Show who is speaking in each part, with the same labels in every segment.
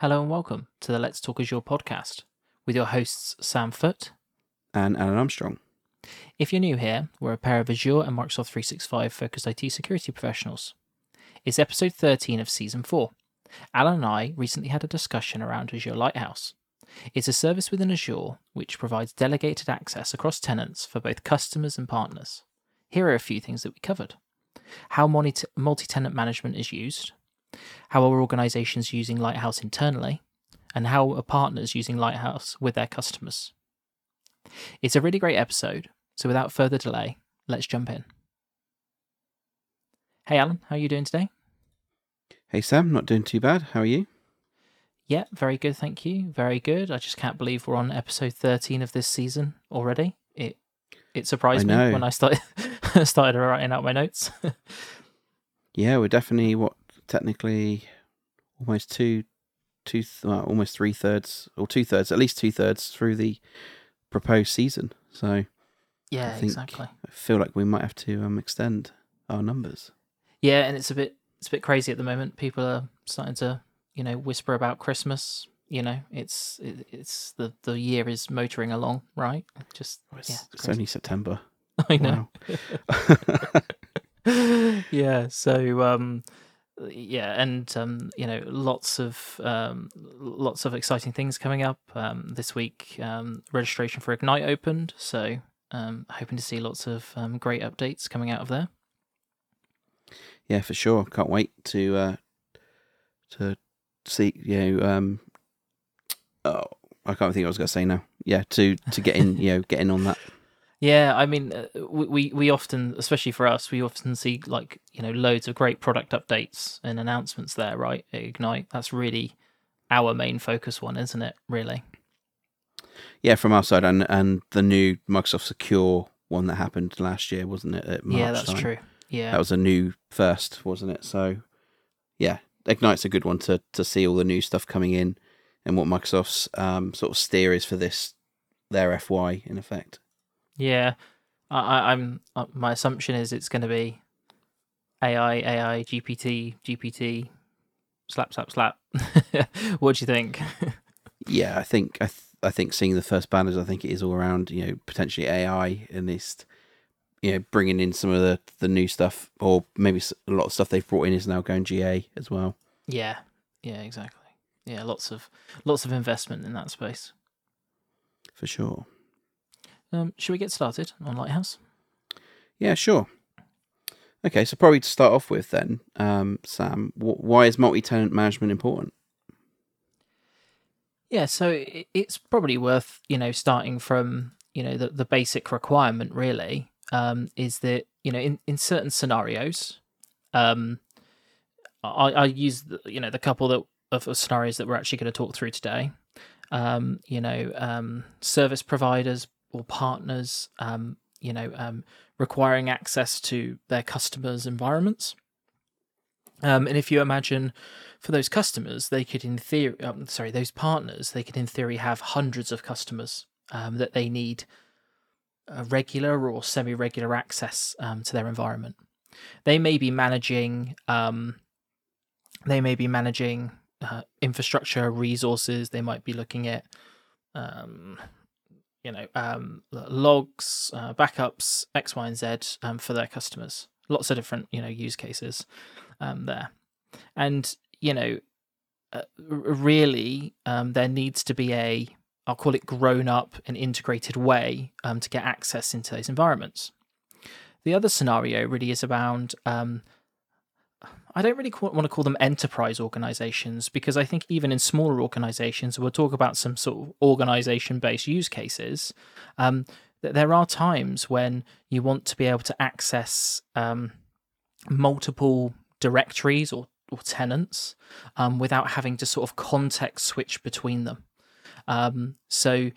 Speaker 1: Hello and welcome to the Let's Talk Azure podcast with your hosts Sam Foote
Speaker 2: and Alan Armstrong.
Speaker 1: If you're new here, we're a pair of Azure and Microsoft 365 focused IT security professionals. It's episode 13 of season 4. Alan and I recently had a discussion around Azure Lighthouse. It's a service within Azure which provides delegated access across tenants for both customers and partners. Here are a few things that we covered how multi tenant management is used, how are organizations using Lighthouse internally, and how are partners using Lighthouse with their customers. It's a really great episode, so without further delay, let's jump in. Hey Alan, how are you doing today?
Speaker 2: Hey Sam, not doing too bad. How are you?
Speaker 1: Yeah, very good, thank you. Very good. I just can't believe we're on episode 13 of this season already. It it surprised me when I started started writing out my notes.
Speaker 2: yeah, we're definitely what technically almost two, two, well, almost three thirds or two thirds, at least two thirds through the proposed season. So
Speaker 1: yeah, exactly.
Speaker 2: I feel like we might have to um, extend our numbers.
Speaker 1: Yeah, and it's a bit it's a bit crazy at the moment. People are starting to you know whisper about Christmas. You know, it's it, it's the the year is motoring along, right? Just
Speaker 2: it's, yeah, it's, it's only September.
Speaker 1: I know. yeah. So um, yeah, and um, you know, lots of um, lots of exciting things coming up um, this week. Um, registration for Ignite opened, so um, hoping to see lots of um, great updates coming out of there.
Speaker 2: Yeah, for sure. Can't wait to uh, to see you know. Um, oh, I can't think what I was going to say now. Yeah, to to get in, you know, get in on that.
Speaker 1: Yeah, I mean, uh, we we often, especially for us, we often see like you know loads of great product updates and announcements there, right? At Ignite, that's really our main focus one, isn't it? Really.
Speaker 2: Yeah, from our side, and and the new Microsoft Secure one that happened last year, wasn't it?
Speaker 1: yeah, that's
Speaker 2: time?
Speaker 1: true. Yeah,
Speaker 2: that was a new first, wasn't it? So, yeah, Ignite's a good one to to see all the new stuff coming in and what Microsoft's um, sort of steer is for this their FY in effect.
Speaker 1: Yeah, I, I'm. Uh, my assumption is it's going to be AI, AI, GPT, GPT, slap, slap, slap. what do you think?
Speaker 2: yeah, I think I, th- I think seeing the first banners, I think it is all around. You know, potentially AI and this, you know, bringing in some of the the new stuff, or maybe a lot of stuff they've brought in is now going GA as well.
Speaker 1: Yeah, yeah, exactly. Yeah, lots of lots of investment in that space.
Speaker 2: For sure.
Speaker 1: Um, should we get started on Lighthouse?
Speaker 2: Yeah, sure. Okay, so probably to start off with, then, um, Sam, why is multi-tenant management important?
Speaker 1: Yeah, so it's probably worth you know starting from you know the the basic requirement really um, is that you know in in certain scenarios, um, I, I use the, you know the couple that of scenarios that we're actually going to talk through today. Um, you know, um, service providers or partners, um, you know, um, requiring access to their customers' environments. Um, and if you imagine for those customers, they could, in theory, um, sorry, those partners, they could, in theory, have hundreds of customers um, that they need regular or semi regular access um, to their environment. They may be managing, they may be managing uh, infrastructure resources, they might be looking at um, you know um, logs, uh, backups, X, Y, and Z um, for their customers. Lots of different you know use cases um, there, and you know uh, really um, there needs to be a I'll call it grown up and integrated way um, to get access into those environments. The other scenario really is around um, I don't really want to call them enterprise organizations because I think even in smaller organizations, we'll talk about some sort of organization based use cases. Um, there are times when you want to be able to access um, multiple directories or, or tenants um, without having to sort of context switch between them. Um, so,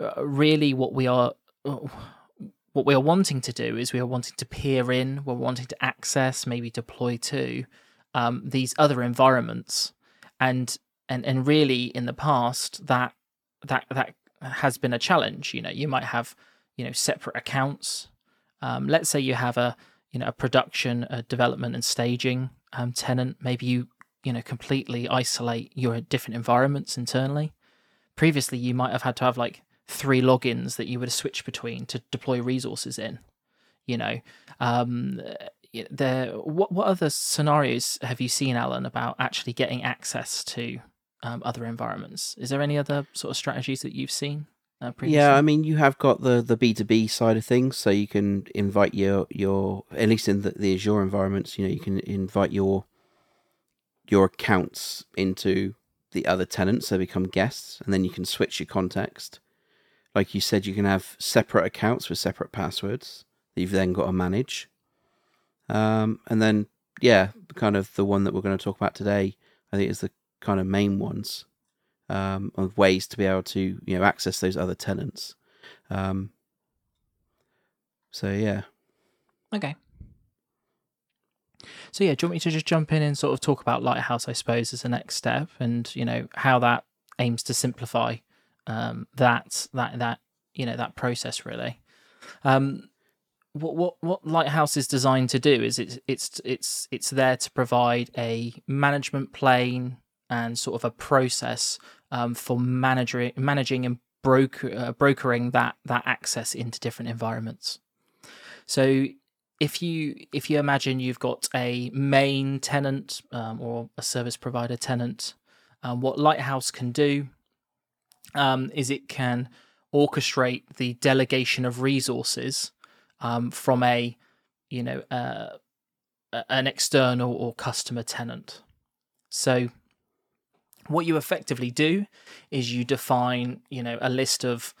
Speaker 1: uh, really, what we are what we are wanting to do is we are wanting to peer in, we're wanting to access, maybe deploy to um, these other environments, and and and really in the past that that that has been a challenge. You know, you might have you know separate accounts. Um, let's say you have a you know a production, a development and staging um, tenant. Maybe you you know completely isolate your different environments internally. Previously, you might have had to have like three logins that you would switch between to deploy resources in. You know, um, there. What what other scenarios have you seen, Alan, about actually getting access to um, other environments? Is there any other sort of strategies that you've seen? Uh,
Speaker 2: yeah, I mean, you have got the the B two B side of things, so you can invite your your at least in the, the Azure environments, you know, you can invite your your accounts into the other tenants, so become guests, and then you can switch your context. Like you said, you can have separate accounts with separate passwords that you've then got to manage. Um, and then, yeah, kind of the one that we're going to talk about today, I think is the kind of main ones um, of ways to be able to you know access those other tenants. Um, so yeah.
Speaker 1: Okay. So yeah, do you want me to just jump in and sort of talk about Lighthouse, I suppose, as a next step, and you know how that aims to simplify um, that that that you know that process really. Um, what what what Lighthouse is designed to do is it's it's it's it's there to provide a management plane and sort of a process um, for managing managing and broker uh, brokering that that access into different environments. So if you if you imagine you've got a main tenant um, or a service provider tenant, um, what Lighthouse can do um, is it can orchestrate the delegation of resources um, from a you know uh, an external or customer tenant. So what you effectively do is you define you know a list of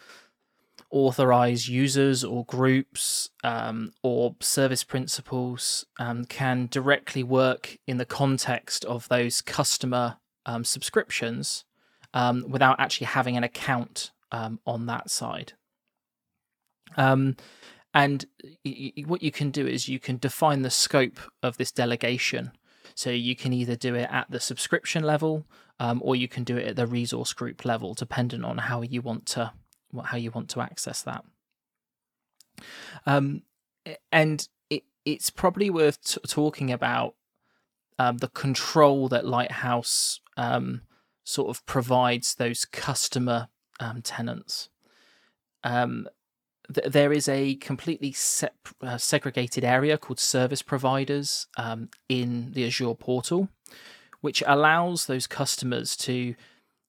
Speaker 1: authorized users or groups um, or service principals um, can directly work in the context of those customer um, subscriptions um, without actually having an account um, on that side. Um, and y- y- what you can do is you can define the scope of this delegation. So you can either do it at the subscription level, um, or you can do it at the resource group level, depending on how you want to how you want to access that. Um, and it, it's probably worth t- talking about um, the control that Lighthouse um, sort of provides those customer um, tenants. Um, there is a completely uh, segregated area called service providers um, in the Azure portal, which allows those customers to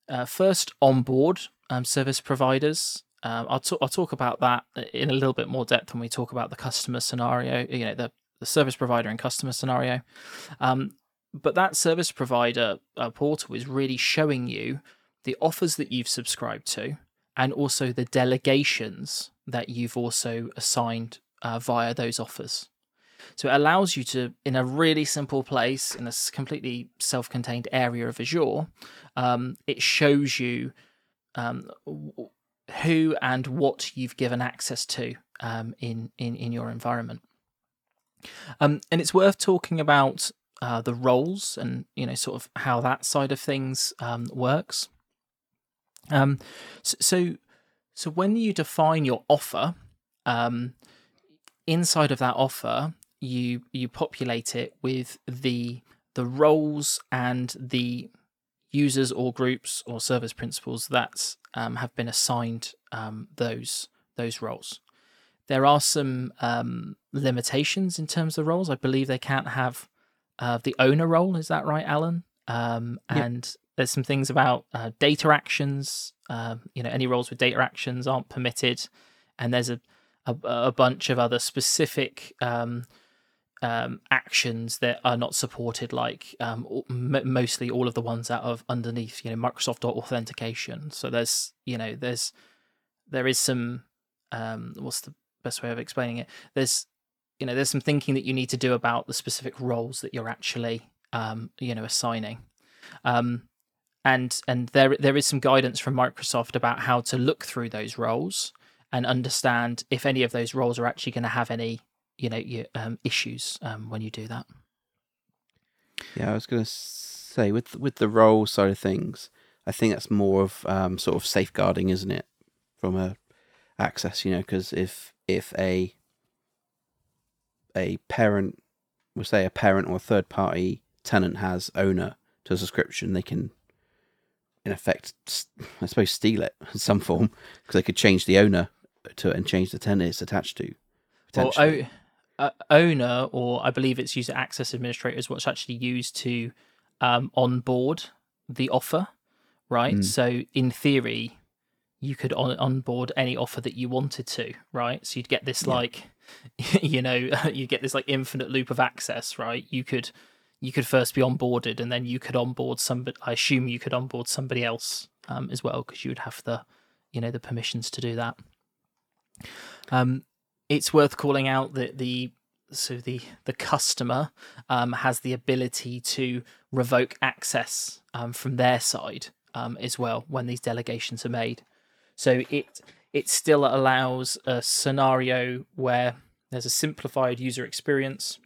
Speaker 1: uh, first onboard um, service providers. Um, I'll, t- I'll talk about that in a little bit more depth when we talk about the customer scenario, you know, the, the service provider and customer scenario. Um, but that service provider uh, portal is really showing you the offers that you've subscribed to and also the delegations that you've also assigned uh, via those offers. So it allows you to, in a really simple place, in a completely self contained area of Azure, um, it shows you um, who and what you've given access to um, in, in, in your environment. Um, and it's worth talking about uh, the roles and you know sort of how that side of things um, works. Um, so, so, when you define your offer, um, inside of that offer, you you populate it with the the roles and the users or groups or service principals that um, have been assigned um, those those roles. There are some um, limitations in terms of roles. I believe they can't have uh, the owner role. Is that right, Alan? Um, and yep. there's some things about uh, data actions. Uh, you know, any roles with data actions aren't permitted, and there's a a, a bunch of other specific um, um, actions that are not supported, like um, m- mostly all of the ones out of underneath, you know, Microsoft authentication. So there's, you know, there's there is some um, what's the best way of explaining it? There's, you know, there's some thinking that you need to do about the specific roles that you're actually, um, you know, assigning. Um, and and there there is some guidance from Microsoft about how to look through those roles and understand if any of those roles are actually going to have any you know your, um, issues um, when you do that.
Speaker 2: Yeah, I was going to say with with the role side of things, I think that's more of um, sort of safeguarding, isn't it, from a access? You know, because if if a a parent, we'll say a parent or a third party tenant has owner to a subscription, they can, in effect, I suppose, steal it in some form because they could change the owner to it and change the tenant it's attached to.
Speaker 1: Well, o- uh, owner, or I believe it's user access administrator, is what's actually used to um, onboard the offer, right? Mm. So in theory, you could on- onboard any offer that you wanted to, right? So you'd get this yeah. like, you know, you get this like infinite loop of access, right? You could you could first be onboarded, and then you could onboard somebody. I assume you could onboard somebody else um, as well because you would have the, you know, the permissions to do that. Um, it's worth calling out that the so the the customer um, has the ability to revoke access um, from their side um, as well when these delegations are made. So it it still allows a scenario where there's a simplified user experience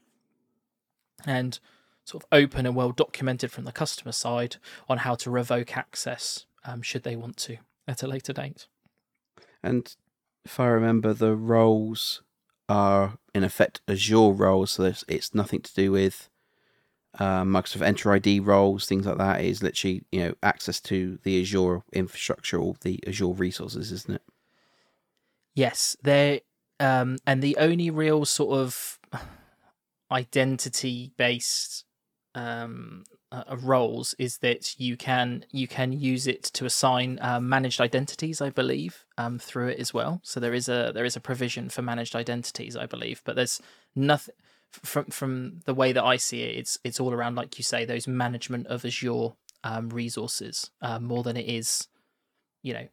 Speaker 1: and sort of open and well documented from the customer side on how to revoke access um, should they want to at a later date.
Speaker 2: And if I remember, the roles are in effect Azure roles, so it's nothing to do with uh, Microsoft Entra ID roles, things like that. It is literally you know access to the Azure infrastructure or the Azure resources, isn't it?
Speaker 1: Yes, they um, and the only real sort of identity based um, uh, roles is that you can you can use it to assign uh, managed identities, I believe, um, through it as well. So there is a there is a provision for managed identities, I believe, but there's nothing from from the way that I see it. It's it's all around, like you say, those management of Azure um, resources uh, more than it is, you know,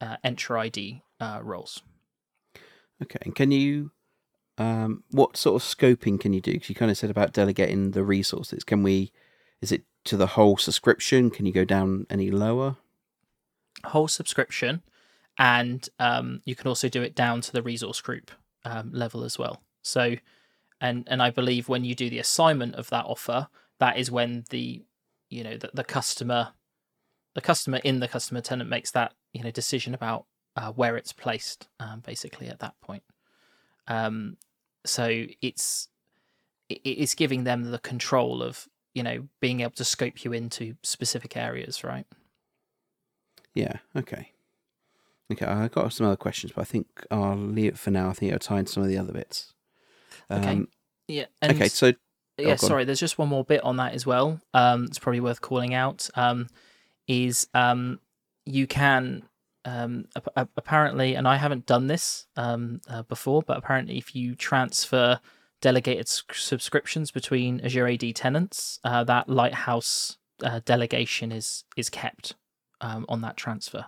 Speaker 1: uh, Entra ID uh, roles.
Speaker 2: Okay, and can you um, what sort of scoping can you do? Because you kind of said about delegating the resources. Can we is it to the whole subscription? Can you go down any lower?
Speaker 1: Whole subscription, and um, you can also do it down to the resource group um, level as well. So, and and I believe when you do the assignment of that offer, that is when the you know the, the customer, the customer in the customer tenant makes that you know decision about uh, where it's placed, um, basically at that point. Um, so it's it's giving them the control of you know being able to scope you into specific areas, right?
Speaker 2: Yeah. Okay. Okay. I got some other questions, but I think I'll leave it for now. I think I'll tie in some of the other bits.
Speaker 1: Um, okay. Yeah.
Speaker 2: okay. So.
Speaker 1: Yeah. Oh, sorry. There's just one more bit on that as well. Um, it's probably worth calling out. Um, is um, you can um, apparently, and I haven't done this um, uh, before, but apparently, if you transfer delegated subscriptions between Azure AD tenants, uh, that Lighthouse uh, delegation is is kept um, on that transfer.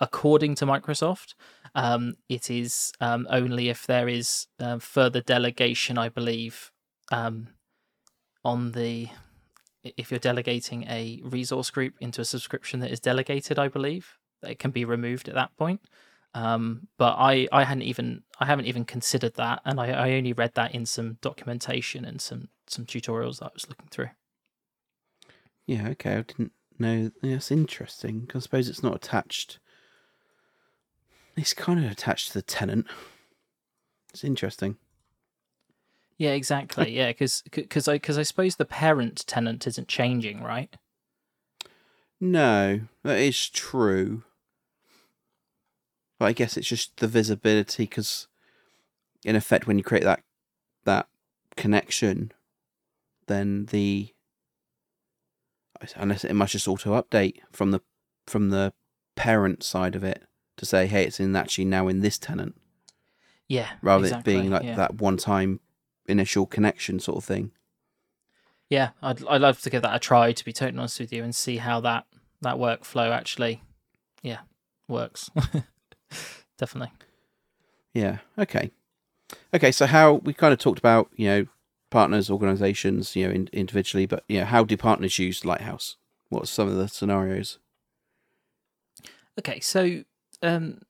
Speaker 1: according to Microsoft, um, it is um, only if there is uh, further delegation, I believe, um, on the if you're delegating a resource group into a subscription that is delegated, I believe it can be removed at that point. Um, but I, I hadn't even I haven't even considered that, and I, I only read that in some documentation and some some tutorials that I was looking through.
Speaker 2: Yeah, okay, I didn't know. That's interesting. I suppose it's not attached. It's kind of attached to the tenant. It's interesting.
Speaker 1: Yeah, exactly. yeah, because because I because I suppose the parent tenant isn't changing, right?
Speaker 2: No, that is true. But I guess it's just the visibility because, in effect, when you create that that connection, then the unless it must just auto update from the from the parent side of it to say, hey, it's in actually now in this tenant.
Speaker 1: Yeah.
Speaker 2: Rather
Speaker 1: exactly,
Speaker 2: than being like
Speaker 1: yeah.
Speaker 2: that one time initial connection sort of thing.
Speaker 1: Yeah, I'd I'd love to give that a try to be totally honest with you and see how that that workflow actually yeah works. definitely.
Speaker 2: Yeah. Okay. Okay. So how we kind of talked about you know partners, organizations, you know, in, individually, but you know, how do partners use Lighthouse? What are some of the scenarios?
Speaker 1: Okay, so um,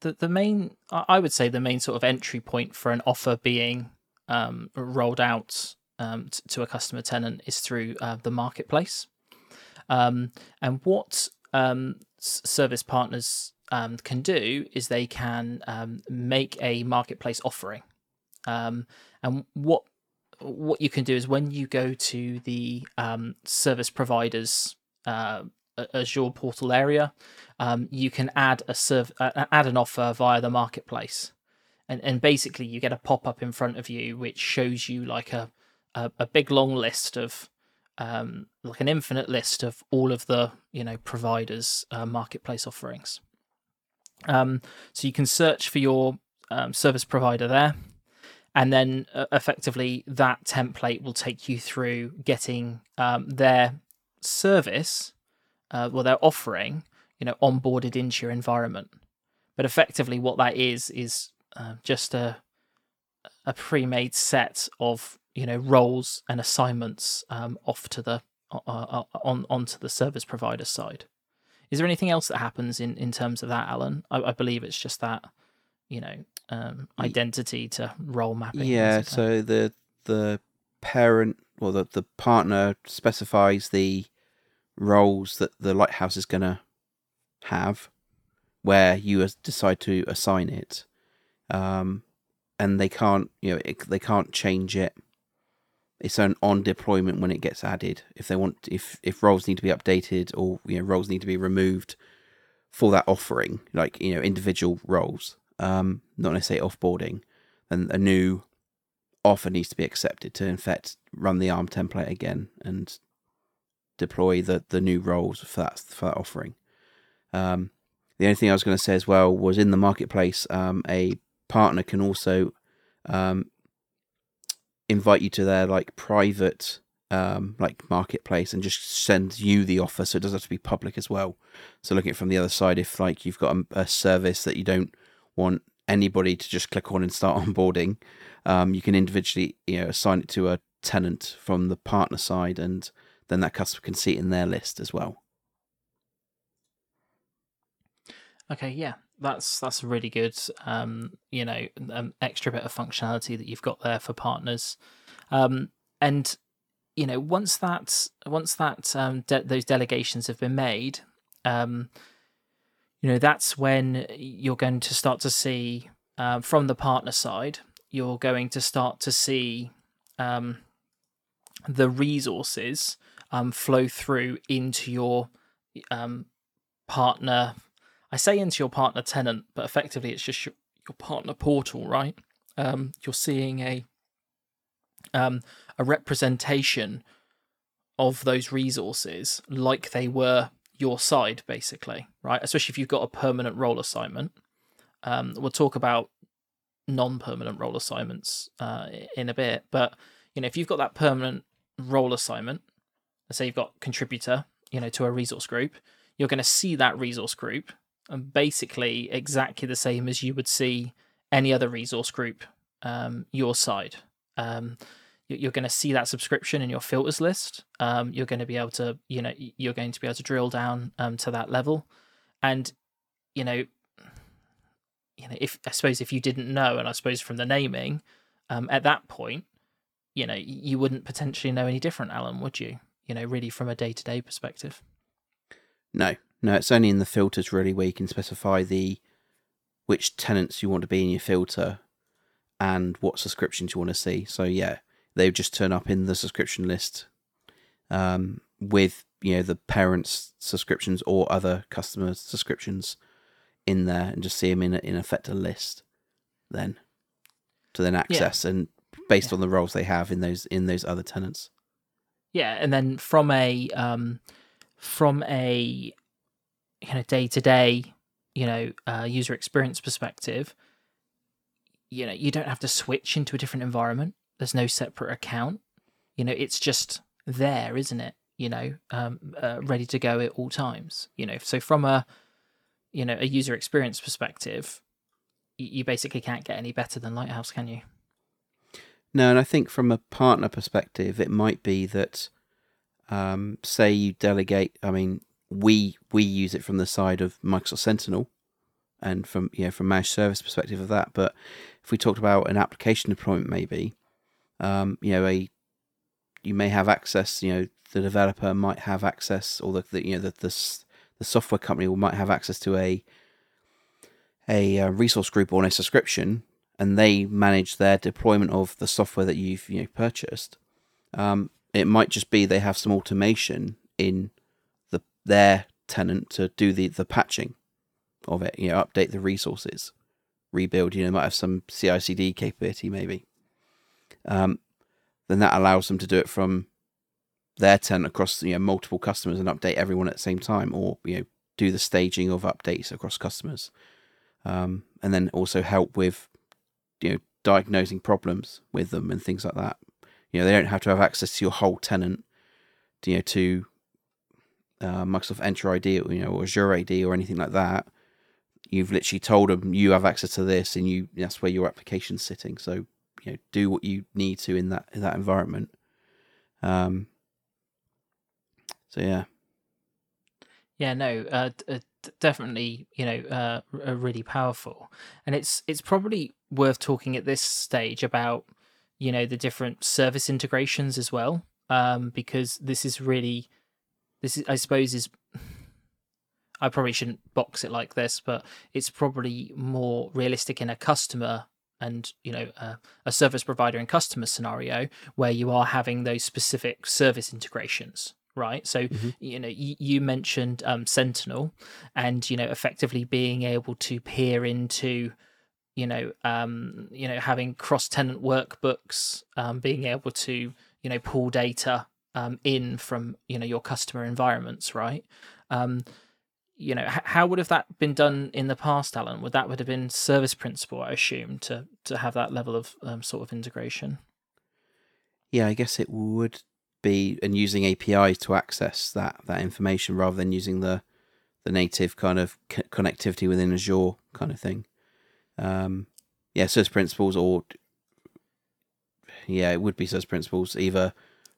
Speaker 1: the the main, I would say, the main sort of entry point for an offer being um, rolled out um, t- to a customer tenant is through uh, the marketplace. Um, and what um, service partners um, can do is they can um, make a marketplace offering. Um, and what what you can do is when you go to the um, service providers uh, Azure portal area, um, you can add a serv- uh, add an offer via the marketplace, and and basically you get a pop up in front of you which shows you like a a, a big long list of um, like an infinite list of all of the you know providers uh, marketplace offerings. Um, so you can search for your um, service provider there, and then uh, effectively that template will take you through getting um, their service, uh, well, their offering, you know, onboarded into your environment. But effectively, what that is is uh, just a a pre-made set of you know roles and assignments um, off to the on onto the service provider side. Is there anything else that happens in in terms of that, Alan? I, I believe it's just that you know um, identity to role mapping.
Speaker 2: Yeah.
Speaker 1: basically.
Speaker 2: So the the parent or the the partner specifies the roles that the lighthouse is going to have, where you decide to assign it, um, and they can't you know it, they can't change it. It's an on deployment when it gets added. If they want, if if roles need to be updated or you know roles need to be removed for that offering, like you know individual roles, um, not necessarily offboarding, then a new offer needs to be accepted to in fact run the ARM template again and deploy the the new roles for that for that offering. Um, the only thing I was going to say as well was in the marketplace, um, a partner can also um, invite you to their like private um, like marketplace and just send you the offer, so it doesn't have to be public as well. So looking at it from the other side, if like you've got a, a service that you don't want anybody to just click on and start onboarding, um, you can individually you know assign it to a tenant from the partner side, and then that customer can see it in their list as well.
Speaker 1: Okay, yeah, that's that's really good. Um, you know, extra bit of functionality that you've got there for partners, um, and you know, once that once that um, de- those delegations have been made, um, you know, that's when you're going to start to see uh, from the partner side, you're going to start to see um, the resources um, flow through into your um, partner I say into your partner tenant, but effectively it's just your, your partner portal, right? Um, you're seeing a um, a representation of those resources like they were your side, basically, right? Especially if you've got a permanent role assignment. Um, we'll talk about non-permanent role assignments uh, in a bit, but you know, if you've got that permanent role assignment, let's say you've got contributor, you know, to a resource group, you're going to see that resource group basically exactly the same as you would see any other resource group um, your side. Um, you're going to see that subscription in your filters list. Um, you're going to be able to, you know, you're going to be able to drill down um, to that level, and you know, you know, if I suppose if you didn't know, and I suppose from the naming, um, at that point, you know, you wouldn't potentially know any different, Alan, would you? You know, really from a day to day perspective.
Speaker 2: No, no, it's only in the filters really where you can specify the which tenants you want to be in your filter and what subscriptions you want to see. So yeah, they would just turn up in the subscription list um, with you know the parents' subscriptions or other customers' subscriptions in there, and just see them in in effect a list. Then to then access and based
Speaker 1: Yeah.
Speaker 2: on the roles they have in those in those other tenants.
Speaker 1: Yeah, and then from a um, from a you know day to day you know uh, user experience perspective, you know you don't have to switch into a different environment. There's no separate account. You know, it's just there, isn't it? You know, um, uh, ready to go at all times. You know, so from a you know a user experience perspective, you basically can't get any better than Lighthouse, can you?
Speaker 2: No, and I think from a partner perspective, it might be that, um, say you delegate. I mean, we we use it from the side of Microsoft Sentinel, and from you know from managed service perspective of that. But if we talked about an application deployment, maybe, um, you know, a you may have access. You know, the developer might have access, or the, the you know the, the the software company might have access to a a uh, resource group or a subscription, and they manage their deployment of the software that you've you know purchased. Um, it might just be they have some automation in their tenant to do the the patching of it. You know, update the resources, rebuild. You know, might have some CI/CD capability maybe. Um, then that allows them to do it from their tenant across you know multiple customers and update everyone at the same time, or you know do the staging of updates across customers, um, and then also help with you know diagnosing problems with them and things like that. You know they don't have to have access to your whole tenant, you know to uh, Microsoft Entra ID, or, you know, or Azure AD or anything like that. You've literally told them you have access to this, and you that's where your application's sitting. So you know do what you need to in that in that environment. Um, so yeah.
Speaker 1: Yeah, no, uh, uh, definitely, you know, uh, uh, really powerful, and it's it's probably worth talking at this stage about, you know, the different service integrations as well, um, because this is really, this is, I suppose, is I probably shouldn't box it like this, but it's probably more realistic in a customer and you know uh, a service provider and customer scenario where you are having those specific service integrations right so mm-hmm. you know you, you mentioned um, sentinel and you know effectively being able to peer into you know um you know having cross tenant workbooks um being able to you know pull data um in from you know your customer environments right? Um you know how would have that been done in the past alan? Would that would have been service principal, i assume to to have that level of um, sort of integration?
Speaker 2: Yeah i guess it would be and using api to access that that information rather than using the the native kind of connectivity within azure kind of thing. Um yeah service principals or yeah it would be service principals either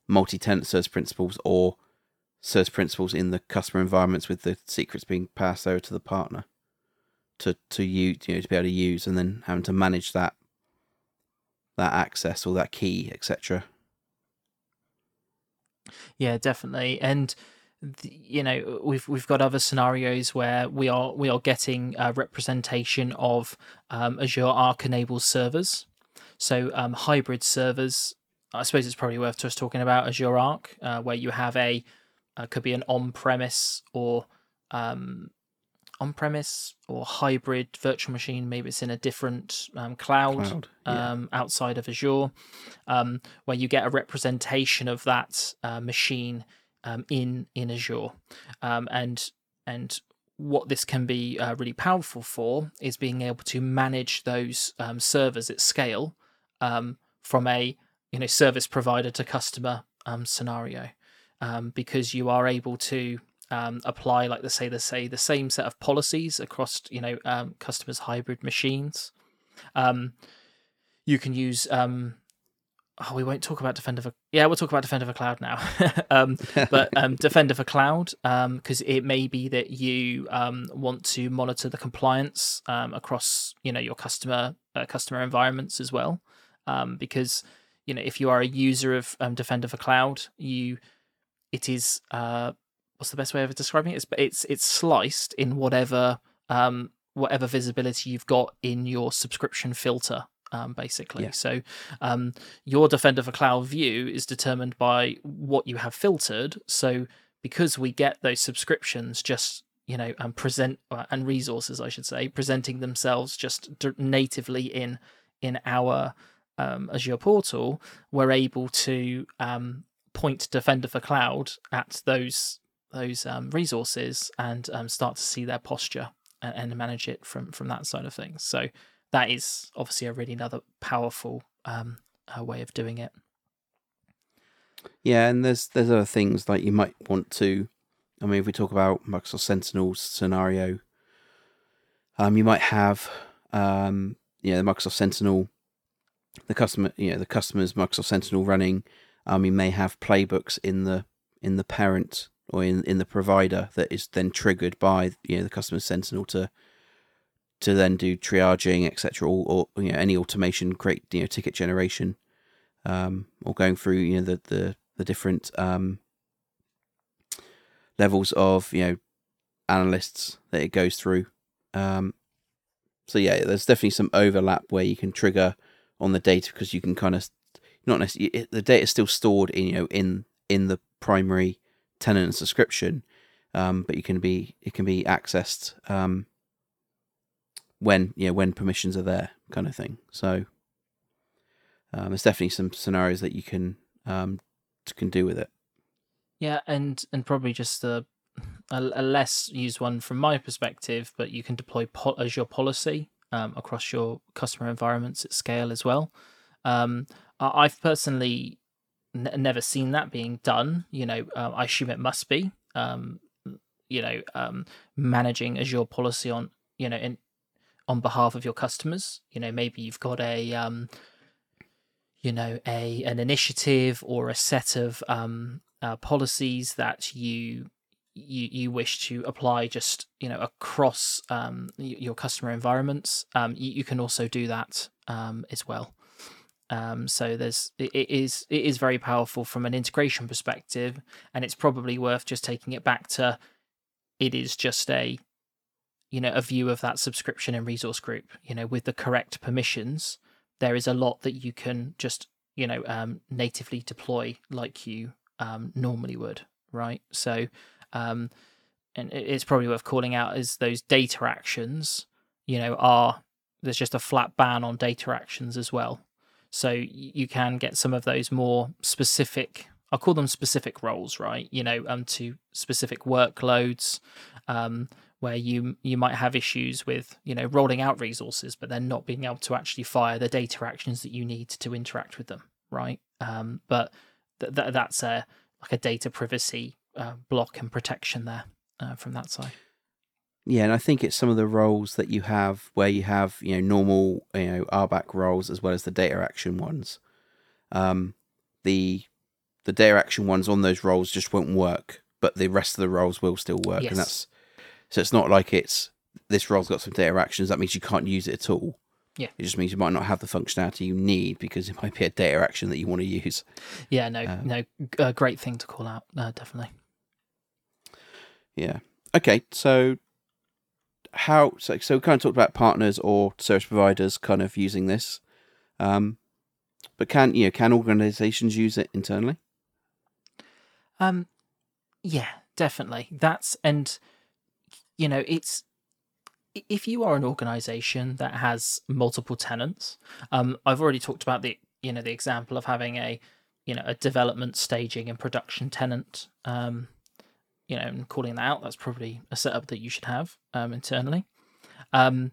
Speaker 2: multi-tenant service principals or service principals in the customer environments with the secrets being passed over to the partner to to use you know to be able to use and then having to manage that that access or that key etc
Speaker 1: yeah definitely. And you know we've we've got other scenarios where we are we are getting a representation of um, Azure Arc enabled servers. So um, hybrid servers I suppose it's probably worth just talking about Azure Arc uh, where you have a uh, could be an on-premise or um, on-premise or hybrid virtual machine. Maybe it's in a different um, cloud, cloud yeah. um, outside of Azure, um, where you get a representation of that uh, machine um, in in Azure, um, and and what this can be uh, really powerful for is being able to manage those um, servers at scale from a you know service provider to customer scenario um, because you are able to um, apply, like the say, the say the same set of policies across you know um, customers' hybrid machines. Um, you can use. Um, oh, we won't talk about Defender for. Yeah, we'll talk about Defender for Cloud now. um, but um, Defender for Cloud, because um, it may be that you um, want to monitor the compliance um, across, you know, your customer uh, customer environments as well. Um, because you know, if you are a user of um, Defender for Cloud, you it is uh, what's the best way of describing it? It's it's it's sliced in whatever um, whatever visibility you've got in your subscription filter. Um, basically, yeah. so um, your Defender for Cloud view is determined by what you have filtered. So because we get those subscriptions just you know and present uh, and resources i should say presenting themselves just natively in in our um, azure portal we're able to um, point Defender for Cloud at those those um, resources and um, start to see their posture and, and, manage it from from that side of things. So that is obviously a really another powerful um, uh, way of doing it.
Speaker 2: Yeah, and there's there's other things like you might want to. I mean, if we talk about Microsoft Sentinel scenario, um, you might have um, you know, the Microsoft Sentinel, the customer, you know, the customer's Microsoft Sentinel running um, you may have playbooks in the in the parent or in, in the provider that is then triggered by you know the customer sentinel to to then do triaging etc or, or you know any automation create you know ticket generation um, or going through you know the the, the different um, levels of you know analysts that it goes through. Um, so yeah, there's definitely some overlap where you can trigger on the data because you can kind of not necessarily the data is still stored in you know in in the primary tenant and subscription, um, but you can be it can be accessed um, when you know when permissions are there, kind of thing. So um, there's definitely some scenarios that you can um, can do with it.
Speaker 1: Yeah, and and probably just a, a, a less used one from my perspective, but you can deploy pol- Azure policy um, across your customer environments at scale as well. Um, I've personally n- never seen that being done. You know, uh, I assume it must be. Um, you know, um, managing Azure policy on you know in on behalf of your customers. You know, maybe you've got a um, you know a an initiative or a set of uh, policies that you you you wish to apply just you know across um, your customer environments. Um, you, you, can also do that um, as well. Um, so there's it, is it is very powerful from an integration perspective, and it's probably worth just taking it back to it is just a you know a view of that subscription and resource group. You know, with the correct permissions, there is a lot that you can just you know um, natively deploy like you um, normally would, right? So, um, and it's probably worth calling out is those data actions, you know, are there's just a flat ban on data actions as well. So you can get some of those more specific. I'll call them specific roles, right? You know, um, to specific workloads, um, where you you might have issues with you know rolling out resources, but then not being able to actually fire the data actions that you need to interact with them, right? Um, but th- th- that's a like a data privacy uh, block and protection there uh, from that side.
Speaker 2: Yeah, and I think it's some of the roles that you have where you have you know normal you know RBAC roles as well as the data action ones. Um, the the data action ones on those roles just won't work, but the rest of the roles will still work, yes. and that's so it's not like it's this role's got some data actions that means you can't use it at all.
Speaker 1: Yeah.
Speaker 2: It just means you might not have the functionality you need because it might be a data action that you want to use.
Speaker 1: Yeah, no, uh, no, a great thing to call out, uh, definitely.
Speaker 2: Yeah. Okay, so how so so we kind of talked about partners or service providers kind of using this. Um but can you know can organizations use it internally?
Speaker 1: Um yeah, definitely. That's and you know, it's if you are an organization that has multiple tenants, um, I've already talked about the you know the example of having a you know a development, staging, and production tenant. Um, you know, and calling that out. That's probably a setup that you should have um, internally. Um,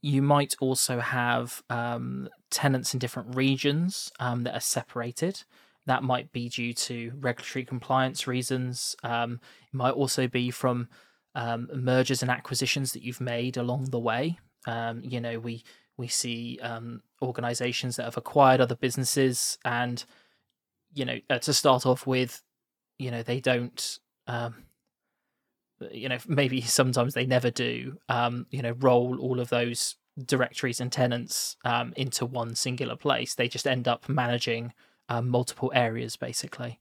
Speaker 1: you might also have um, tenants in different regions um, that are separated. That might be due to regulatory compliance reasons. Um, it might also be from um, mergers and acquisitions that you've made along the way. You know, we we see organizations that have acquired other businesses, and you know, uh, to start off with, you know, they don't. Um, you know, maybe sometimes they never do. Um, you know, roll all of those directories and tenants um, into one singular place. They just end up managing multiple areas, basically.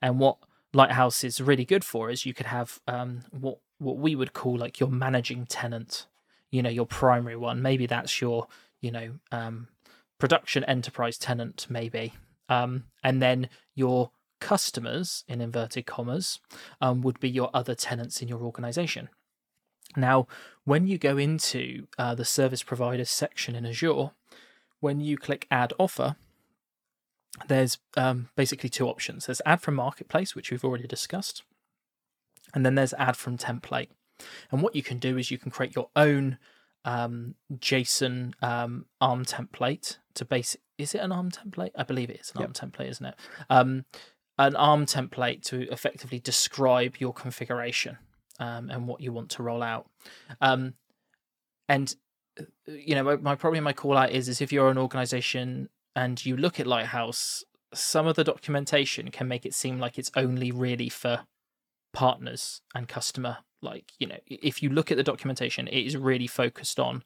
Speaker 1: And what Lighthouse is really good for is you could have um, what what we would call like your managing tenant, you know, your primary one. Maybe that's your, you know, um, production enterprise tenant, maybe. Um, and then your customers, in inverted commas, um, would be your other tenants in your organization. Now, when you go into uh, the service providers section in Azure, when you click add offer, there's um, basically two options. There's add from marketplace, which we've already discussed, and then there's add from template. And what you can do is you can create your own um, JSON um, ARM template to base. Is it an ARM template? I believe it is an yep. ARM template, isn't it? Um, an ARM template to effectively describe your configuration um, and what you want to roll out. Um, and uh, you know, my probably my call out is is if you're an organization and you look at Lighthouse, some of the documentation can make it seem like it's only really for partners and customer like you know if you look at the documentation it is really focused on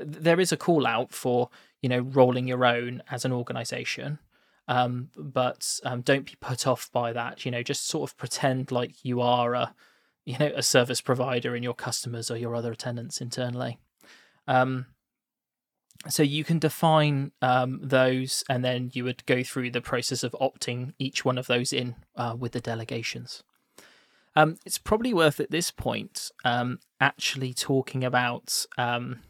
Speaker 1: there is a call out for you know rolling your own as an organization um, but um, don't be put off by that you know just sort of pretend like you are a you know a service provider and your customers or your other tenants internally Um, so you can define um, those, and then you would go through the process of opting each one of those in uh, with the delegations. Um, it's probably worth at this point um, actually talking about um,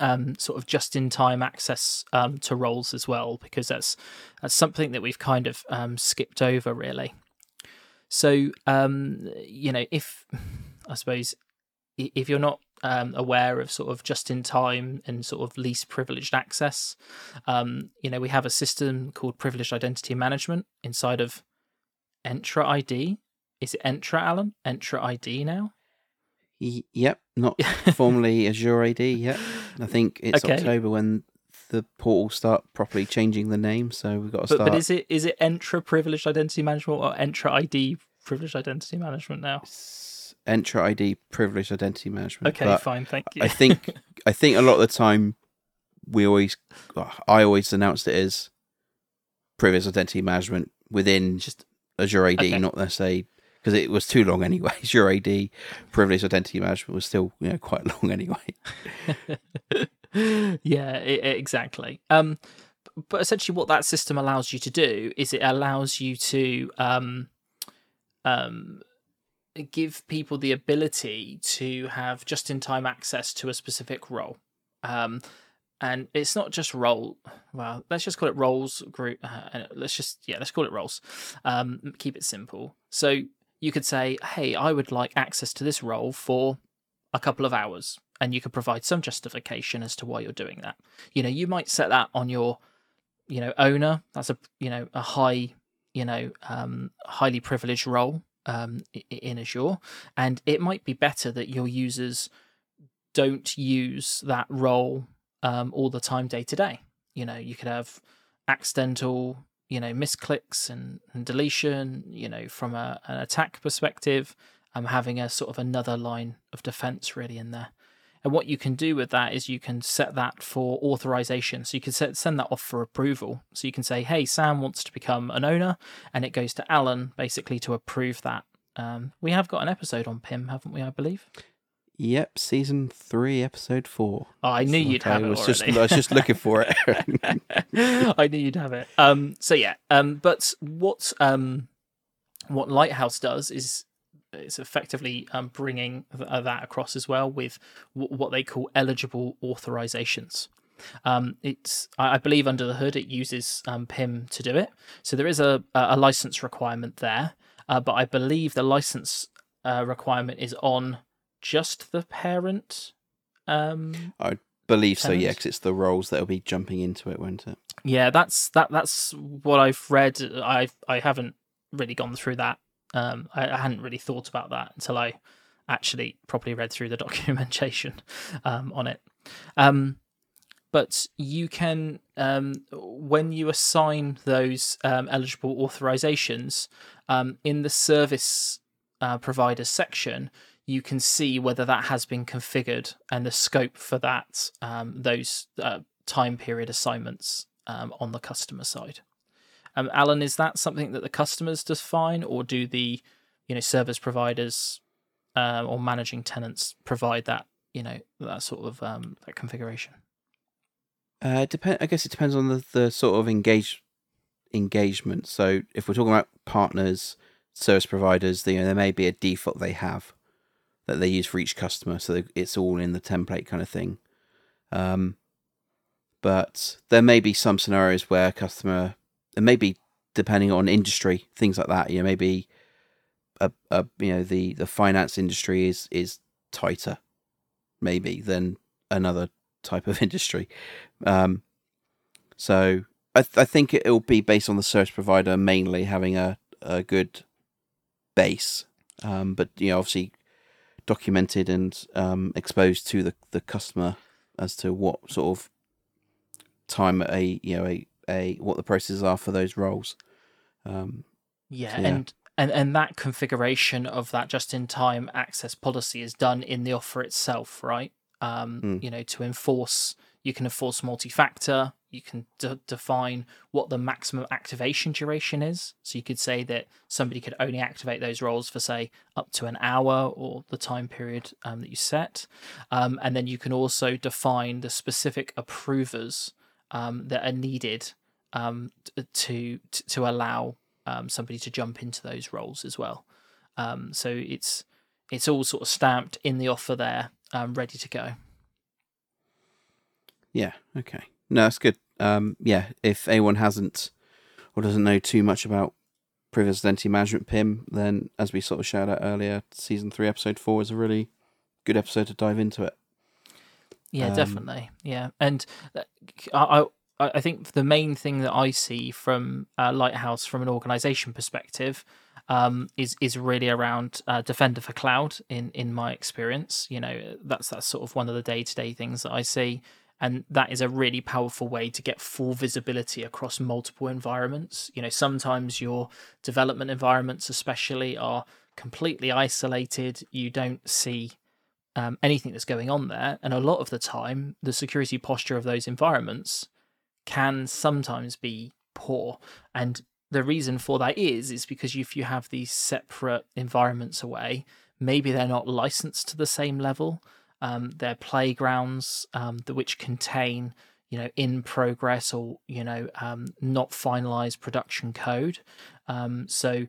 Speaker 1: um, sort of just-in-time access um, to roles as well, because that's that's something that we've kind of um, skipped over really. So um, you know, if I suppose if you're not um, aware of sort of just-in-time and sort of least privileged access, um, you know, we have a system called privileged identity management inside of Entra ID. Is it Entra, Alan? Entra ID now?
Speaker 2: Yep, not formally Azure AD yet. I think it's
Speaker 1: Okay.
Speaker 2: October when the portal start properly changing the name. So we've got to
Speaker 1: But,
Speaker 2: start.
Speaker 1: but is it is it Entra privileged identity management or Entra ID privileged identity management now?
Speaker 2: Entra ID privileged identity management.
Speaker 1: Okay,
Speaker 2: but
Speaker 1: fine, thank you.
Speaker 2: I think I think a lot of the time we always uh, I always announced it as privileged identity management within
Speaker 1: just
Speaker 2: Azure AD,
Speaker 1: Okay.
Speaker 2: not necessarily because it was too long anyway. Azure AD privileged identity management was still you know quite long anyway.
Speaker 1: yeah, i i- exactly. Um, but essentially, what that system allows you to do is it allows you to um, um, give people the ability to have just-in-time access to a specific role. Um, and it's not just role. Well, let's just call it roles group. Uh, let's just yeah, let's call it roles. Um, keep it simple. So you could say, hey, I would like access to this role for a couple of hours and you could provide some justification as to why you're doing that. You know you might set that on your you know owner. That's a you know a high you know um highly privileged role um in azure. And it might be better that your users don't use that role um all the time day to day. You know you could have accidental you know misclicks and, and deletion you know from a, an attack perspective um, having a sort of another line of defense really in there. And what you can do with that is you can set that for authorization. So you can set, send that off for approval. So you can say, hey, Sam wants to become an owner, and it goes to Alan basically to approve that. Um, we have got an episode on PIM, haven't we? I believe.
Speaker 2: Yep, season three, episode four.
Speaker 1: Oh, I knew
Speaker 2: That's
Speaker 1: you'd
Speaker 2: what
Speaker 1: have
Speaker 2: I
Speaker 1: it
Speaker 2: was just. I was just looking for it.
Speaker 1: I knew you'd have it. Um, so yeah. Um, but what um, what Lighthouse does is it's effectively um, bringing th- uh, that across as well with w- what they call eligible authorizations. Um, it's I I believe under the hood it uses um, PIM to do it. So there is a a license requirement there, uh, but I believe the license uh, requirement is on just the parent. Um, I
Speaker 2: Believe so, yeah, because it's the roles that'll be jumping into it, won't it?
Speaker 1: Yeah, that's that. That's what I've read. I I haven't really gone through that. Um, I, I hadn't really thought about that until I actually properly read through the documentation um, on it. Um, but you can, um, when you assign those um, eligible authorizations um, in the service uh, provider section, you can see whether that has been configured and the scope for that um, those uh, time period assignments um, on the customer side. Um, Alan, is that something that the customers define, or do the you know service providers um, or managing tenants provide that you know that sort of um, that configuration?
Speaker 2: Uh, depend. I guess it depends on the, the sort of engage engagement. So if we're talking about partners, service providers, you know, there may be a default they have that they use for each customer, so it's all in the template kind of thing. Um, but there may be some scenarios where a customer, and maybe depending on industry, things like that. You know, maybe a, a you know the the finance industry is is tighter, maybe than another type of industry. Um, so I, th- I think it'll be based on the service provider mainly having a, a good base, um, but you know obviously documented and um, exposed to the, the customer as to what sort of time a you know a, a what the processes are for those roles. Um,
Speaker 1: Yeah,
Speaker 2: So, yeah.
Speaker 1: and and and that configuration of that just-in-time access policy is done in the offer itself, right? Um,
Speaker 2: Mm.
Speaker 1: You know, to enforce, you can enforce multi-factor. You can de- define what the maximum activation duration is. So you could say that somebody could only activate those roles for, say, up to an hour or the time period um, that you set. Um, and then you can also define the specific approvers um, that are needed um, to, to to allow um, somebody to jump into those roles as well. Um, so it's it's all sort of stamped in the offer there, ready to go.
Speaker 2: Yeah. Okay. No, that's good. Um, yeah, if anyone hasn't or doesn't know too much about Privileged Identity Management PIM, then as we sort of shouted out earlier, season three, episode four is a really good episode to dive into it.
Speaker 1: Yeah, um, definitely. Yeah, and uh, I, I, I think the main thing that I see from uh, Lighthouse from an organization perspective um, is is really around uh, Defender for Cloud. In in my experience, you know, that's that's sort of one of the day to day things that I see and that is a really powerful way to get full visibility across multiple environments. You know sometimes your development environments especially are completely isolated. You don't see um, anything that's going on there. And a lot of the time the security posture of those environments can sometimes be poor. And the reason for that is is because if you have these separate environments away maybe they're not licensed to the same level um, they're playgrounds um, the, which contain you know in progress or you know um, not finalized production code. Um, so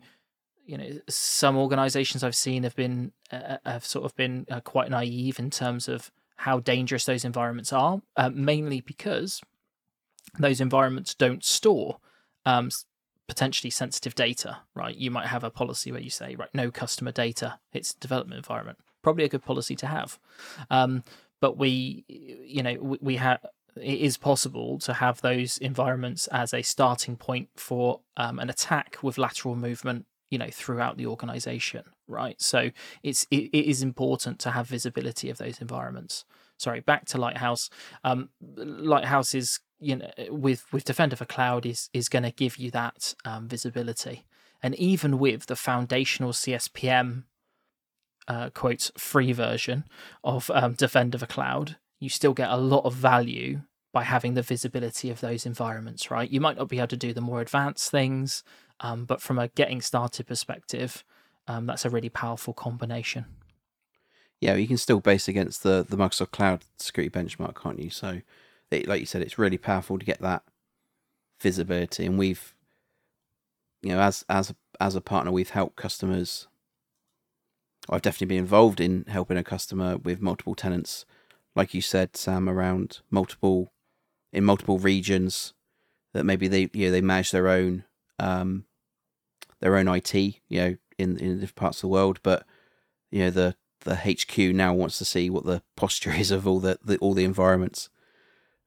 Speaker 1: you know some organizations I've seen have been uh, uh, have sort of been uh, quite naive in terms of how dangerous those environments are, uh, mainly because those environments don't store um, potentially sensitive data, right? You might have a policy where you say, right, no customer data, it's development environment probably a good policy to have. Um, but we, you know, we, we have it is possible to have those environments as a starting point for um, an attack with lateral movement you know throughout the organization right? So it's it, it is important to have visibility of those environments. Sorry back to lighthouse. Um, lighthouse is you know with with defender for cloud is is going to give you that um, visibility. And even with the foundational cspm uh, quotes free version of um, Defender for Cloud, you still get a lot of value by having the visibility of those environments, right? You might not be able to do the more advanced things, um, but from a getting started perspective, um, that's a really powerful combination.
Speaker 2: Yeah, you can still base against the the Microsoft Cloud security benchmark, can't you? So, it, like you said, it's really powerful to get that visibility, and we've, you know, as as as a partner, we've helped customers I've definitely been involved in helping a customer with multiple tenants, like you said, Sam, around multiple in multiple regions that maybe they you know they manage their own um, their own IT, you know, in in different parts of the world, but you know the the HQ now wants to see what the posture is of all the, the all the environments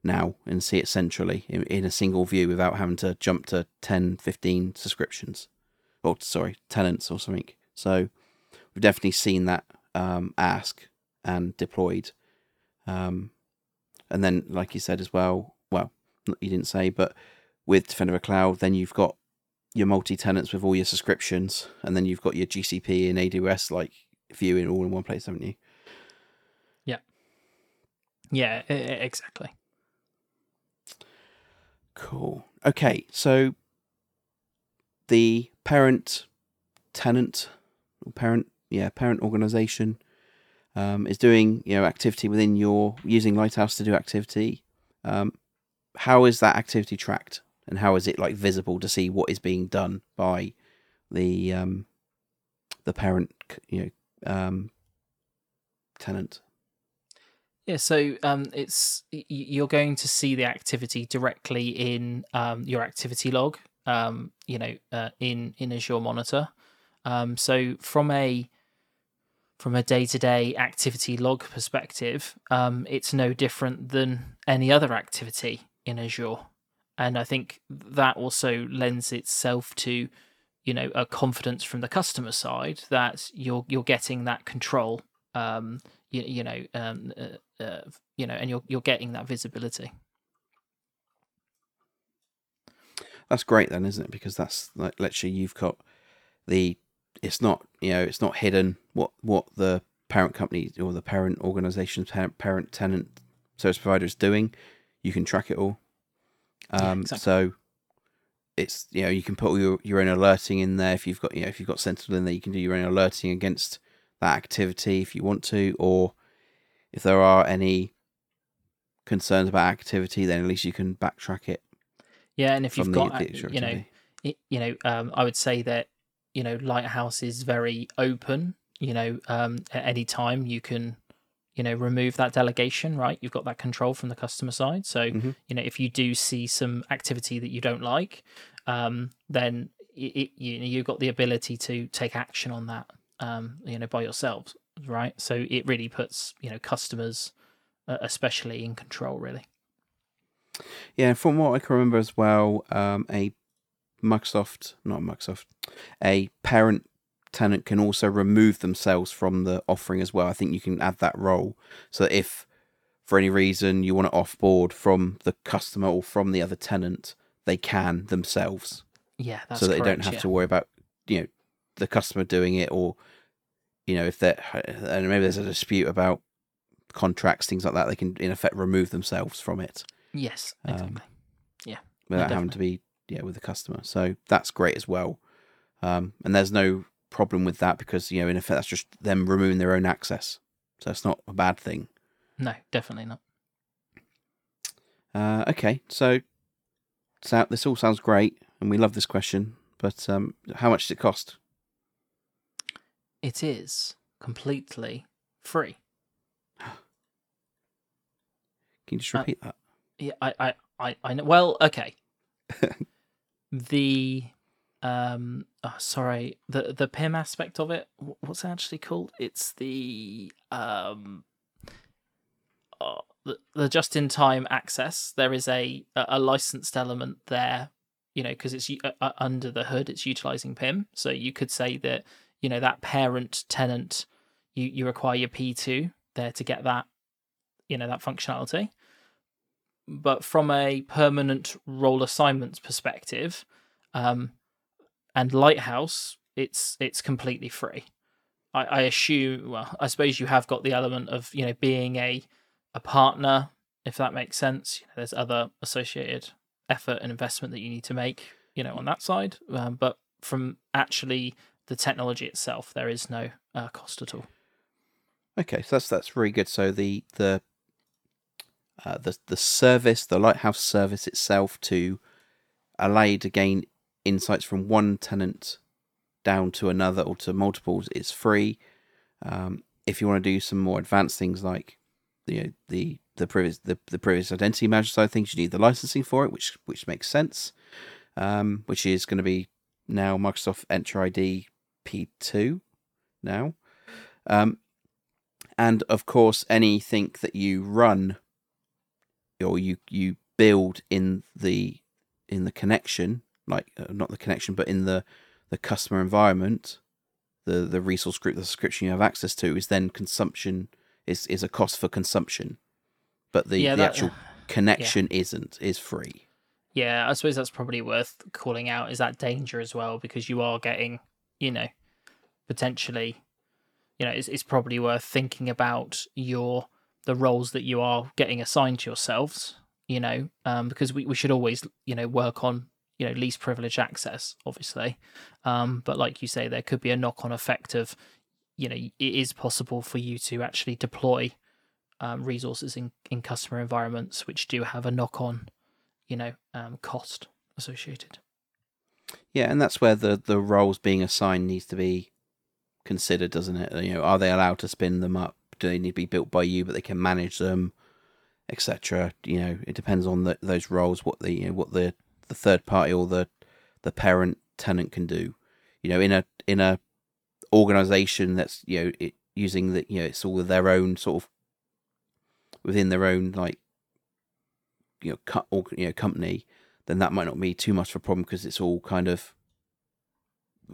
Speaker 2: now and see it centrally in, in a single view without having to jump to 10 15 subscriptions. Or sorry tenants or something. So we've definitely seen that um, ask and deployed. Um, and then, like you said as well, well, you didn't say, but with Defender Cloud, then you've got your multi tenants with all your subscriptions, and then you've got your GCP and AWS like viewing all in one place, haven't you?
Speaker 1: Yeah. Yeah, exactly.
Speaker 2: Cool. Okay, so the parent tenant or parent yeah parent organization um, is doing you know activity within your using Lighthouse to do activity. Um, how is that activity tracked, and how is it like visible to see what is being done by the um, the parent you know um, tenant?
Speaker 1: Yeah, so um, it's you're going to see the activity directly in um, your activity log. You know, uh, in in Azure Monitor. So from a from a day-to-day activity log perspective, um, it's no different than any other activity in Azure, and I think that also lends itself to, you know, a confidence from the customer side that you're you're getting that control, um, you, you know, um, uh, uh, you know, and you're you're getting that visibility.
Speaker 2: That's great, then, isn't it? Because that's like literally you've got the it's not you know it's not hidden what what the parent company or the parent organization's parent, parent tenant service provider is doing. You can track it all. Um,
Speaker 1: Yeah, exactly.
Speaker 2: So it's you know you can put your your own alerting in there if you've got you know if you've got Sentinel in there you can do your own alerting against that activity if you want to or if there are any concerns about activity then at least you can backtrack it
Speaker 1: Yeah, and if you've got,
Speaker 2: the, the
Speaker 1: you know, it, you know, um, I would say that you know, Lighthouse is very open. You know, um, at any time you can, you know, remove that delegation. Right, you've got that control from the customer side. So
Speaker 2: Mhm.
Speaker 1: you know, if you do see some activity that you don't like, um, then it, it, you know, you've got the ability to take action on that. Um, you know, by yourselves. Right, so it really puts you know customers, uh, especially in control. Really.
Speaker 2: Yeah, from what I can remember as well, um, a Microsoft, not Microsoft, a parent tenant can also remove themselves from the offering as well. I think you can add that role so that if for any reason you want to offboard from the customer or from the other tenant, they can themselves,
Speaker 1: Yeah, that's
Speaker 2: so that they
Speaker 1: correct,
Speaker 2: don't have
Speaker 1: yeah.
Speaker 2: to worry about you know the customer doing it or you know if they're and maybe there's a dispute about contracts, things like that. They can in effect remove themselves from it
Speaker 1: Yes,
Speaker 2: Um,
Speaker 1: yeah,
Speaker 2: without having to be yeah with the customer. So that's great as well. Um, and there's no problem with that because you know in effect that's just them removing their own access. So it's not a bad thing.
Speaker 1: No, definitely not.
Speaker 2: Uh, okay, so so this all sounds great, and we love this question. But um, how much does it cost?
Speaker 1: It is completely free.
Speaker 2: Can you just
Speaker 1: Uh,
Speaker 2: repeat that?
Speaker 1: Yeah, I, I, I, I know. Well, okay. the, um, oh, sorry, the the PIM aspect of it. What's it actually called? It's the um, oh, the, the just in time access. There is a a licensed element there. You know, because it's uh, under the hood, it's utilizing PIM. So you could say that you know that parent tenant, you you require your P two there to get that, you know, that functionality but from a permanent role assignments perspective, um, and Lighthouse, it's it's completely free. I, I assume. Well, I suppose you have got the element of you know being a a partner, if that makes sense. You know, there's other associated effort and investment that you need to make, you know, on that side. Um, but from actually the technology itself, there is no uh, cost at all.
Speaker 2: Okay, so that's that's really good. So the the uh, the the service, the lighthouse service itself, to allow you to gain insights from one tenant down to another or to multiples is free. Um, if you want to do some more advanced things like you know, the the previous the, the previous identity manager side things, you need the licensing for it, which which makes sense. Um, which is going to be now Microsoft Entra ID P2 now. Um, and of course anything that you run or you you build in the in the connection like uh, not the connection but in the the customer environment the the resource group the subscription you have access to is then consumption is is a cost for consumption. But the,
Speaker 1: yeah,
Speaker 2: the
Speaker 1: that,
Speaker 2: actual connection isn't is free.
Speaker 1: Yeah, I suppose that's probably worth calling out is that danger as well because you are getting, you know, potentially, you know, it's, it's probably worth thinking about your the roles that you are getting assigned to yourselves, you know, um, because we, we should always, you know, work on, you know, least privilege access, obviously. Um, but like you say, there could be a knock on effect of, you know, it is possible for you to actually deploy um, resources in, in customer environments which do have a knock on you know um, cost associated.
Speaker 2: Yeah, and that's where the the roles being assigned needs to be considered, doesn't it? You know, are they allowed to spin them up? Do they need to be built by you, but they can manage them, etc. You know, it depends on the, those roles, what the you know, what the the third party or the the parent tenant can do. You know, in a in a organization that's you know it, using the you know it's all their own sort of within their own like you know cut or you know company then that might not be too much of a problem because it's all kind of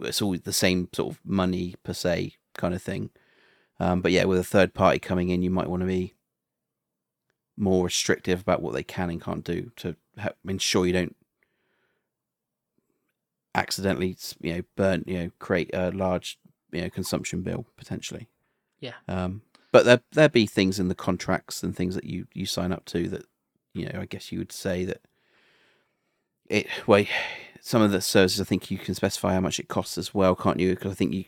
Speaker 2: it's all the same sort of money per se kind of thing. Um, but yeah, with a third party coming in, you might want to be more restrictive about what they can and can't do to help ensure you don't accidentally, you know, burn, you know, create a large, you know, consumption bill potentially.
Speaker 1: Yeah.
Speaker 2: Um, but there there be things in the contracts and things that you you sign up to that, you know, I guess you would say that it well, some of the services I think you can specify how much it costs as well, can't you? Because I think you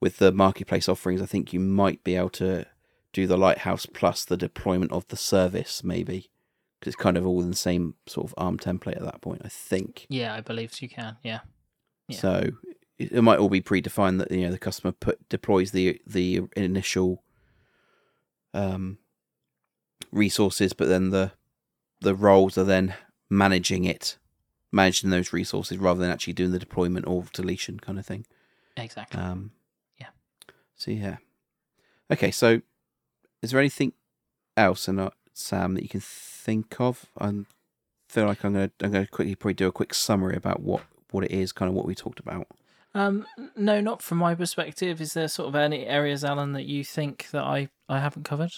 Speaker 2: with the marketplace offerings, I think you might be able to do the lighthouse plus the deployment of the service, maybe because it's kind of all in the same sort of ARM template at that point. I think.
Speaker 1: Yeah, I believe you can. Yeah. yeah.
Speaker 2: So it, it might all be predefined that you know the customer put deploys the the initial um resources, but then the the roles are then managing it, managing those resources rather than actually doing the deployment or deletion kind of thing.
Speaker 1: Exactly.
Speaker 2: Um. So yeah. Okay, so is there anything else, and uh, Sam, that you can think of? I feel like I'm gonna I'm gonna quickly probably do a quick summary about what what it is, kind of what we talked about.
Speaker 1: Um, no, not from my perspective. Is there sort of any areas, Alan, that you think that I, I haven't covered?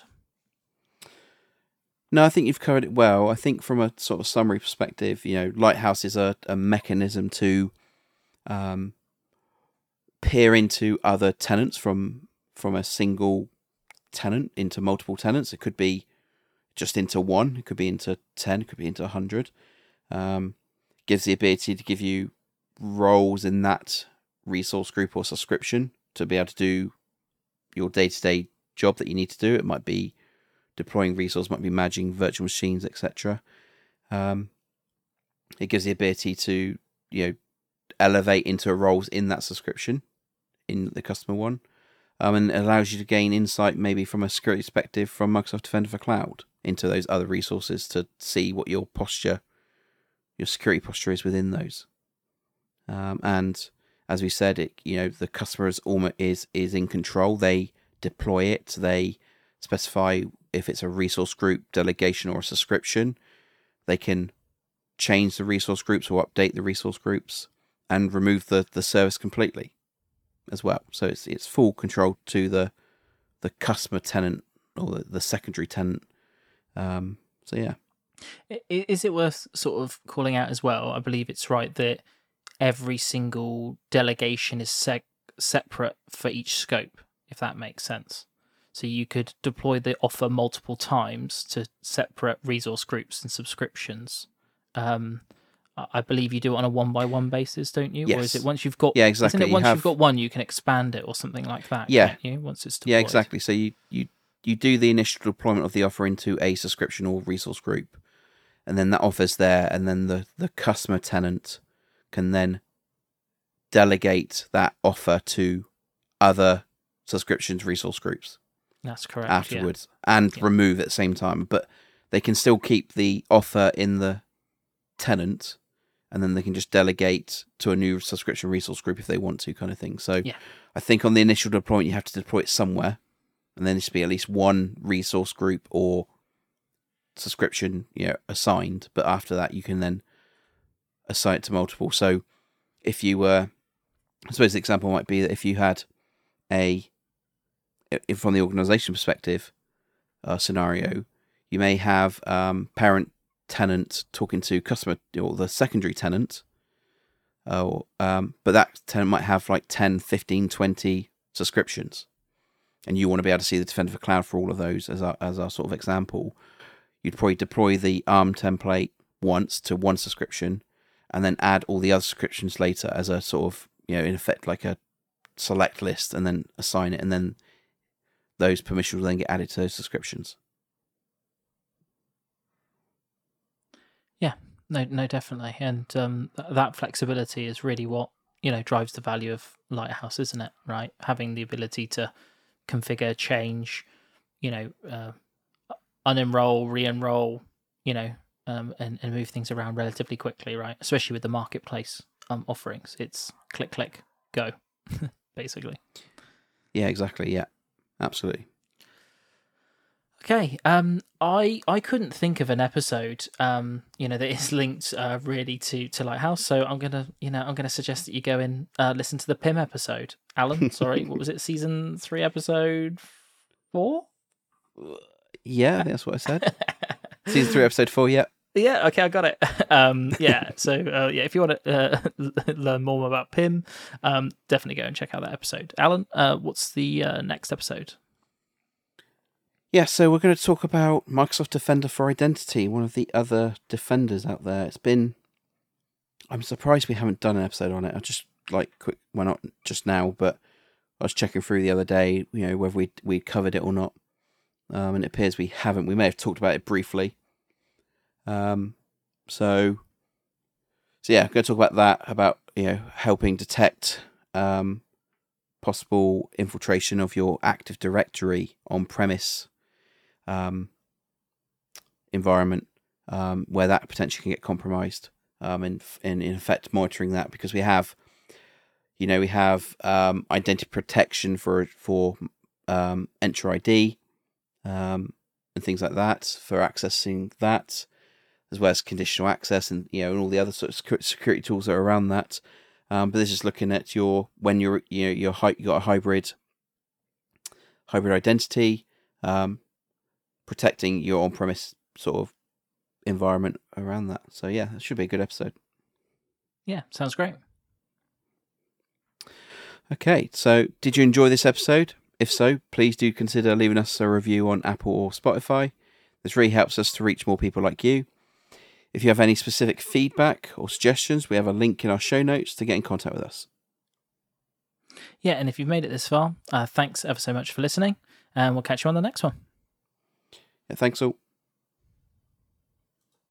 Speaker 2: No, I think you've covered it well. I think from a sort of summary perspective, you know, Lighthouse is a, a mechanism to um, peer into other tenants from from a single tenant into multiple tenants. It could be just into one. It could be into ten. It could be into hundred. Um, gives the ability to give you roles in that resource group or subscription to be able to do your day to day job that you need to do. It might be deploying resource, might be managing virtual machines, etc. Um, it gives the ability to you know elevate into roles in that subscription in the customer one, um, and it allows you to gain insight maybe from a security perspective from Microsoft Defender for Cloud into those other resources to see what your posture, your security posture is within those. Um, and as we said, it you know the customer is almost is is in control. They deploy it. They specify if it's a resource group delegation or a subscription. They can change the resource groups or update the resource groups and remove the, the service completely as well. So it's it's full control to the the customer tenant or the, the secondary tenant. Um, so yeah,
Speaker 1: is it worth sort of calling out as well? I believe it's right that every single delegation is seg- separate for each scope, if that makes sense. So you could deploy the offer multiple times to separate resource groups and subscriptions. Um, I believe you do it on a one by one basis, don't you?
Speaker 2: Yes.
Speaker 1: Or is it once you've got?
Speaker 2: Yeah, exactly.
Speaker 1: Isn't it
Speaker 2: You
Speaker 1: once
Speaker 2: have-
Speaker 1: you've got one, you can expand it or something like that?
Speaker 2: Yeah.
Speaker 1: you once it's deployed.
Speaker 2: yeah, exactly. So you you you do the initial deployment of the offer into a subscription or resource group, and then that offer's there, and then the the customer tenant can then delegate that offer to other subscriptions resource groups.
Speaker 1: That's correct. yeah.
Speaker 2: afterwards and
Speaker 1: Yeah.
Speaker 2: remove at the same time. But they can still keep the offer in the tenant and then they can just delegate to a new subscription resource group if they want to, kind of thing. So
Speaker 1: Yeah.
Speaker 2: I think on the initial deployment, you have to deploy it somewhere and then there should be at least one resource group or subscription you know, assigned. But after that, you can then assign it to multiple. So if you were, I suppose the example might be that if you had a if from the organization perspective uh, scenario, you may have um, parent tenant talking to customer or the secondary tenant, uh, um, but that tenant might have like 10, 15, 20 subscriptions. And you want to be able to see the Defender for Cloud for all of those as our, as our sort of example. You'd probably deploy the ARM template once to one subscription and then add all the other subscriptions later as a sort of, you know, in effect, like a select list and then assign it. And then those permissions will then get added to those subscriptions.
Speaker 1: No, no, definitely, and um, th- that flexibility is really what you know drives the value of Lighthouse, isn't it? Right, having the ability to configure, change, you know, uh, unenroll, re-enroll, you know, um, and and move things around relatively quickly, right? Especially with the marketplace um, offerings, it's click, click, go, basically.
Speaker 2: Yeah, exactly. Yeah, absolutely.
Speaker 1: Okay. Um, I I couldn't think of an episode, um, you know, that is linked uh, really to to Lighthouse. So I'm gonna, you know, I'm gonna suggest that you go and uh, listen to the PIM episode. Alan, sorry, what was it? Season three, episode four.
Speaker 2: Yeah, I think that's what I said. Season three, episode four. Yeah.
Speaker 1: Yeah, okay, I got it. Um, yeah, so uh, yeah, if you want to uh, learn more about PIM, um, definitely go and check out that episode. Alan, uh, what's the uh, next episode?
Speaker 2: Yeah, so we're going to talk about Microsoft Defender for Identity, one of the other defenders out there. It's been I'm surprised we haven't done an episode on it. I just like quick, why not just now? But I was checking through the other day, you know, whether we we covered it or not, um, and it appears we haven't. We may have talked about it briefly. Um, so, so yeah, I'm going to talk about that about you know helping detect um possible infiltration of your Active Directory on premise um environment um, where that potentially can get compromised um, and, and in effect monitoring that because we have you know we have um, identity protection for for um, Entra ID um, and things like that for accessing that as well as conditional access and you know and all the other sort of security tools that are around that. Um, but this is looking at your when you're you know you're you got a hybrid hybrid identity um, protecting your on-premise sort of environment around that. So yeah, it should be a good episode.
Speaker 1: Yeah, sounds great.
Speaker 2: Okay, so did you enjoy this episode? If so, please do consider leaving us a review on Apple or Spotify. This really helps us to reach more people like you. If you have any specific feedback or suggestions, we have a link in our show notes to get in contact with us.
Speaker 1: Yeah, and if you've made it this far, uh, thanks ever so much for listening, and we'll catch you on the next one.
Speaker 2: Thanks so.